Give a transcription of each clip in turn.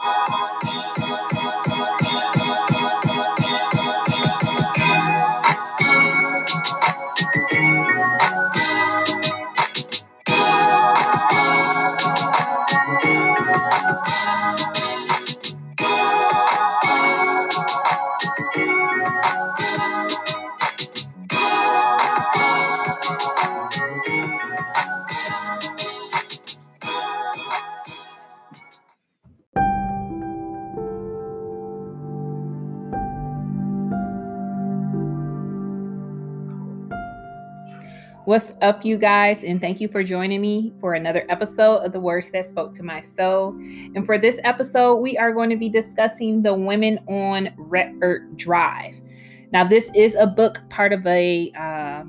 Thank you. What's up, you guys? And thank you for joining me for another episode of The Words That Spoke to My Soul. And for this episode, we are going to be discussing The Women on Redford Drive. Now, this is a book part of a uh,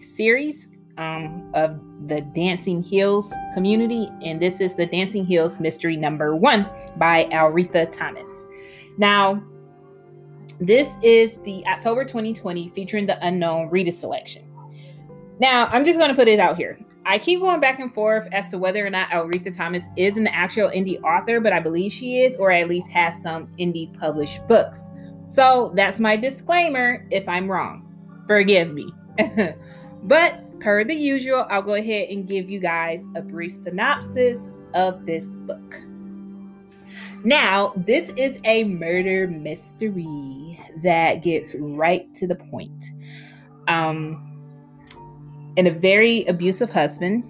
series um, of the Dancing Hills community. And this is the Dancing Hills Mystery Number One by Alretha Thomas. Now, this is the October 2020 featuring the unknown reader selection. Now, I'm just going to put it out here. I keep going back and forth as to whether or not Alretha Thomas is an actual indie author, but I believe she is, or at least has some indie published books. So that's my disclaimer if I'm wrong. Forgive me. but per the usual, I'll go ahead and give you guys a brief synopsis of this book. Now, this is a murder mystery that gets right to the point. Um, and a very abusive husband,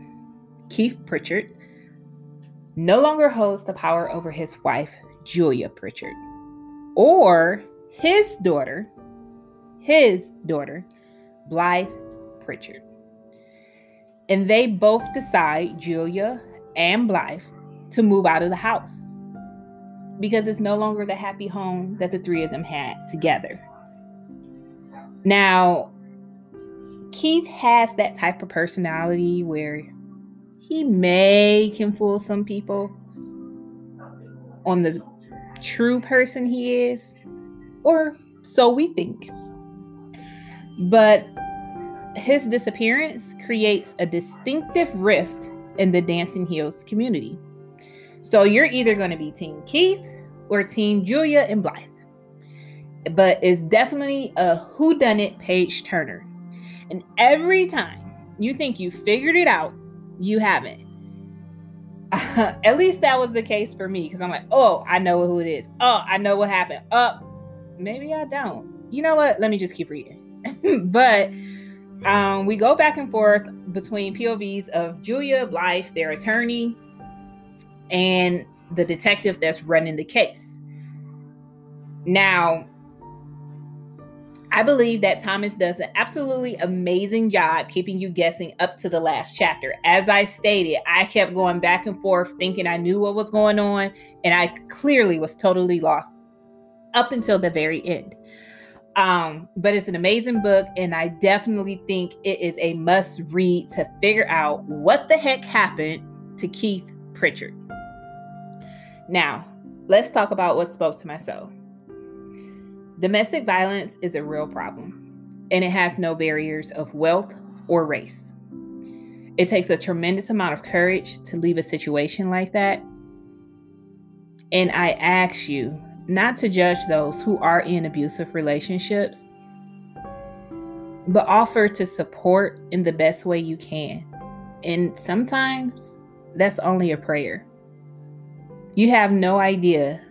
Keith Pritchard, no longer holds the power over his wife, Julia Pritchard, or his daughter, his daughter, Blythe Pritchard. And they both decide, Julia and Blythe, to move out of the house because it's no longer the happy home that the three of them had together. Now, Keith has that type of personality where he may can fool some people on the true person he is, or so we think. But his disappearance creates a distinctive rift in the Dancing Hills community. So you're either going to be Team Keith or Team Julia and Blythe. But it's definitely a whodunit page turner. And every time you think you figured it out, you haven't. At least that was the case for me because I'm like, oh, I know who it is. Oh, I know what happened. Oh, maybe I don't. You know what? Let me just keep reading. but um, we go back and forth between POVs of Julia Blythe, their attorney, and the detective that's running the case. Now, I believe that Thomas does an absolutely amazing job keeping you guessing up to the last chapter. As I stated, I kept going back and forth thinking I knew what was going on, and I clearly was totally lost up until the very end. Um, but it's an amazing book, and I definitely think it is a must read to figure out what the heck happened to Keith Pritchard. Now, let's talk about what spoke to my soul. Domestic violence is a real problem, and it has no barriers of wealth or race. It takes a tremendous amount of courage to leave a situation like that. And I ask you not to judge those who are in abusive relationships, but offer to support in the best way you can. And sometimes that's only a prayer. You have no idea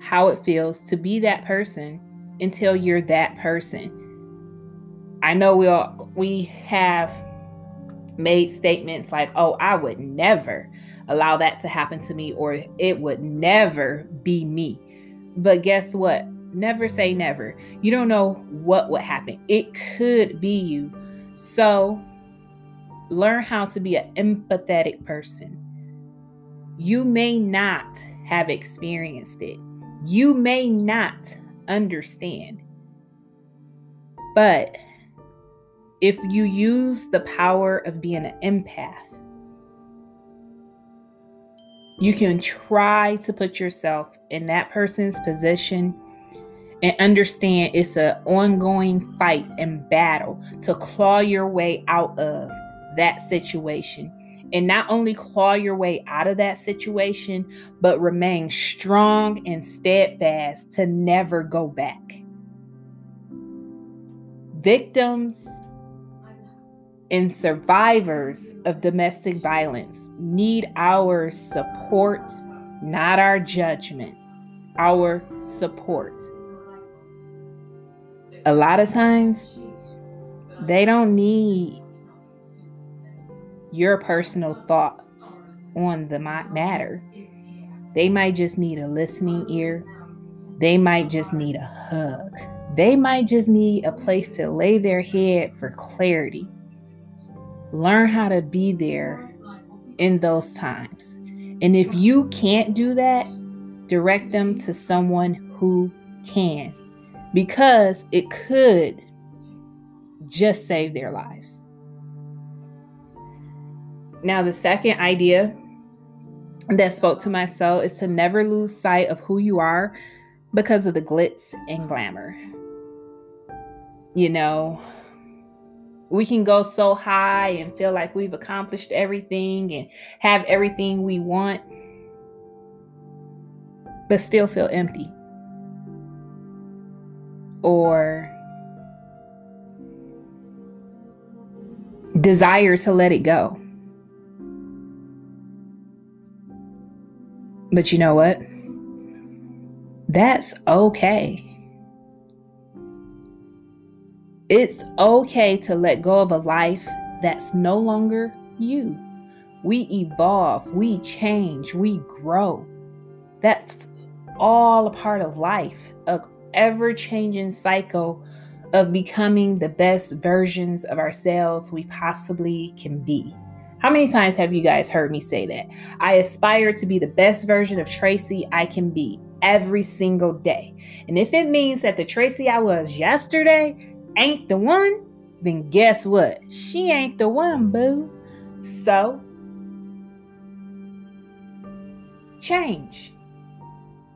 how it feels to be that person until you're that person. I know we all we have made statements like, "Oh, I would never allow that to happen to me," or "It would never be me." But guess what? Never say never. You don't know what would happen. It could be you. So learn how to be an empathetic person. You may not have experienced it. You may not understand. But if you use the power of being an empath, you can try to put yourself in that person's position and understand it's an ongoing fight and battle to claw your way out of that situation and not only claw your way out of that situation, but remain strong and steadfast to never go back. Victims and survivors of domestic violence need our support, not our judgment, our support. A lot of times, they don't need your personal thoughts on the matter. They might just need a listening ear. They might just need a hug. They might just need a place to lay their head for clarity. Learn how to be there in those times. And if you can't do that, direct them to someone who can because it could just save their lives. Now, the second idea that spoke to my soul is to never lose sight of who you are because of the glitz and glamour. You know, we can go so high and feel like we've accomplished everything and have everything we want, but still feel empty. Or desire to let it go. But you know what? That's okay. It's okay to let go of a life that's no longer you. We evolve, we change, we grow. That's all a part of life, a ever changing cycle of becoming the best versions of ourselves we possibly can be. How many times have you guys heard me say that? I aspire to be the best version of Tracy I can be every single day. And if it means that the Tracy I was yesterday ain't the one, then guess what? She ain't the one, boo. So, change.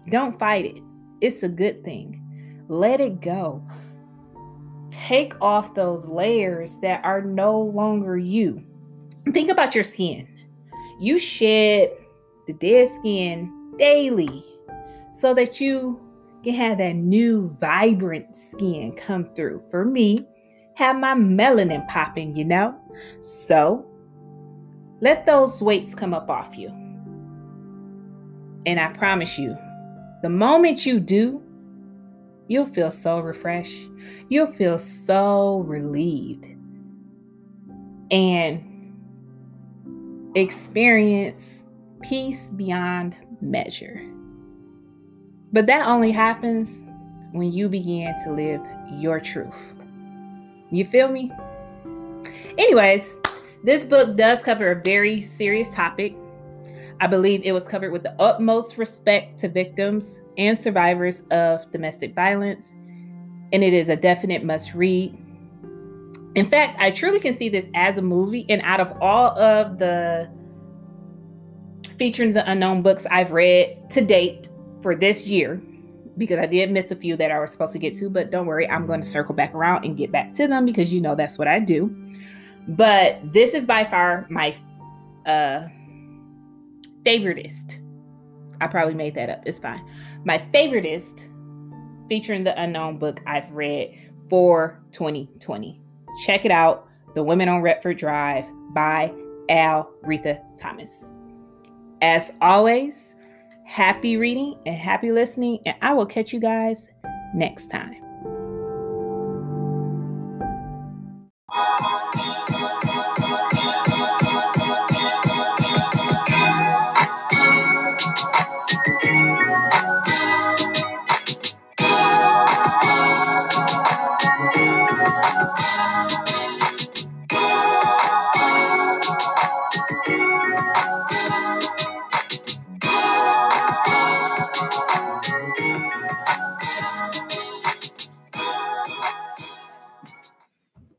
Don't fight it. It's a good thing. Let it go. Take off those layers that are no longer you think about your skin. You shed the dead skin daily so that you can have that new vibrant skin come through. For me, have my melanin popping, you know? So let those weights come up off you. And I promise you, the moment you do, you'll feel so refreshed. You'll feel so relieved. And experience peace beyond measure. But that only happens when you begin to live your truth. You feel me? Anyways, this book does cover a very serious topic. I believe it was covered with the utmost respect to victims and survivors of domestic violence, and it is a definite must read. In fact, I truly can see this as a movie. And out of all of the featuring the unknown books I've read to date for this year, because I did miss a few that I was supposed to get to, but don't worry, I'm going to circle back around and get back to them because you know that's what I do. But this is by far my uh favoritist. I probably made that up. It's fine. My favoritist featuring the unknown book I've read for 2020. Check it out The Women on Redford Drive by Al Retha Thomas. As always, happy reading and happy listening, and I will catch you guys next time.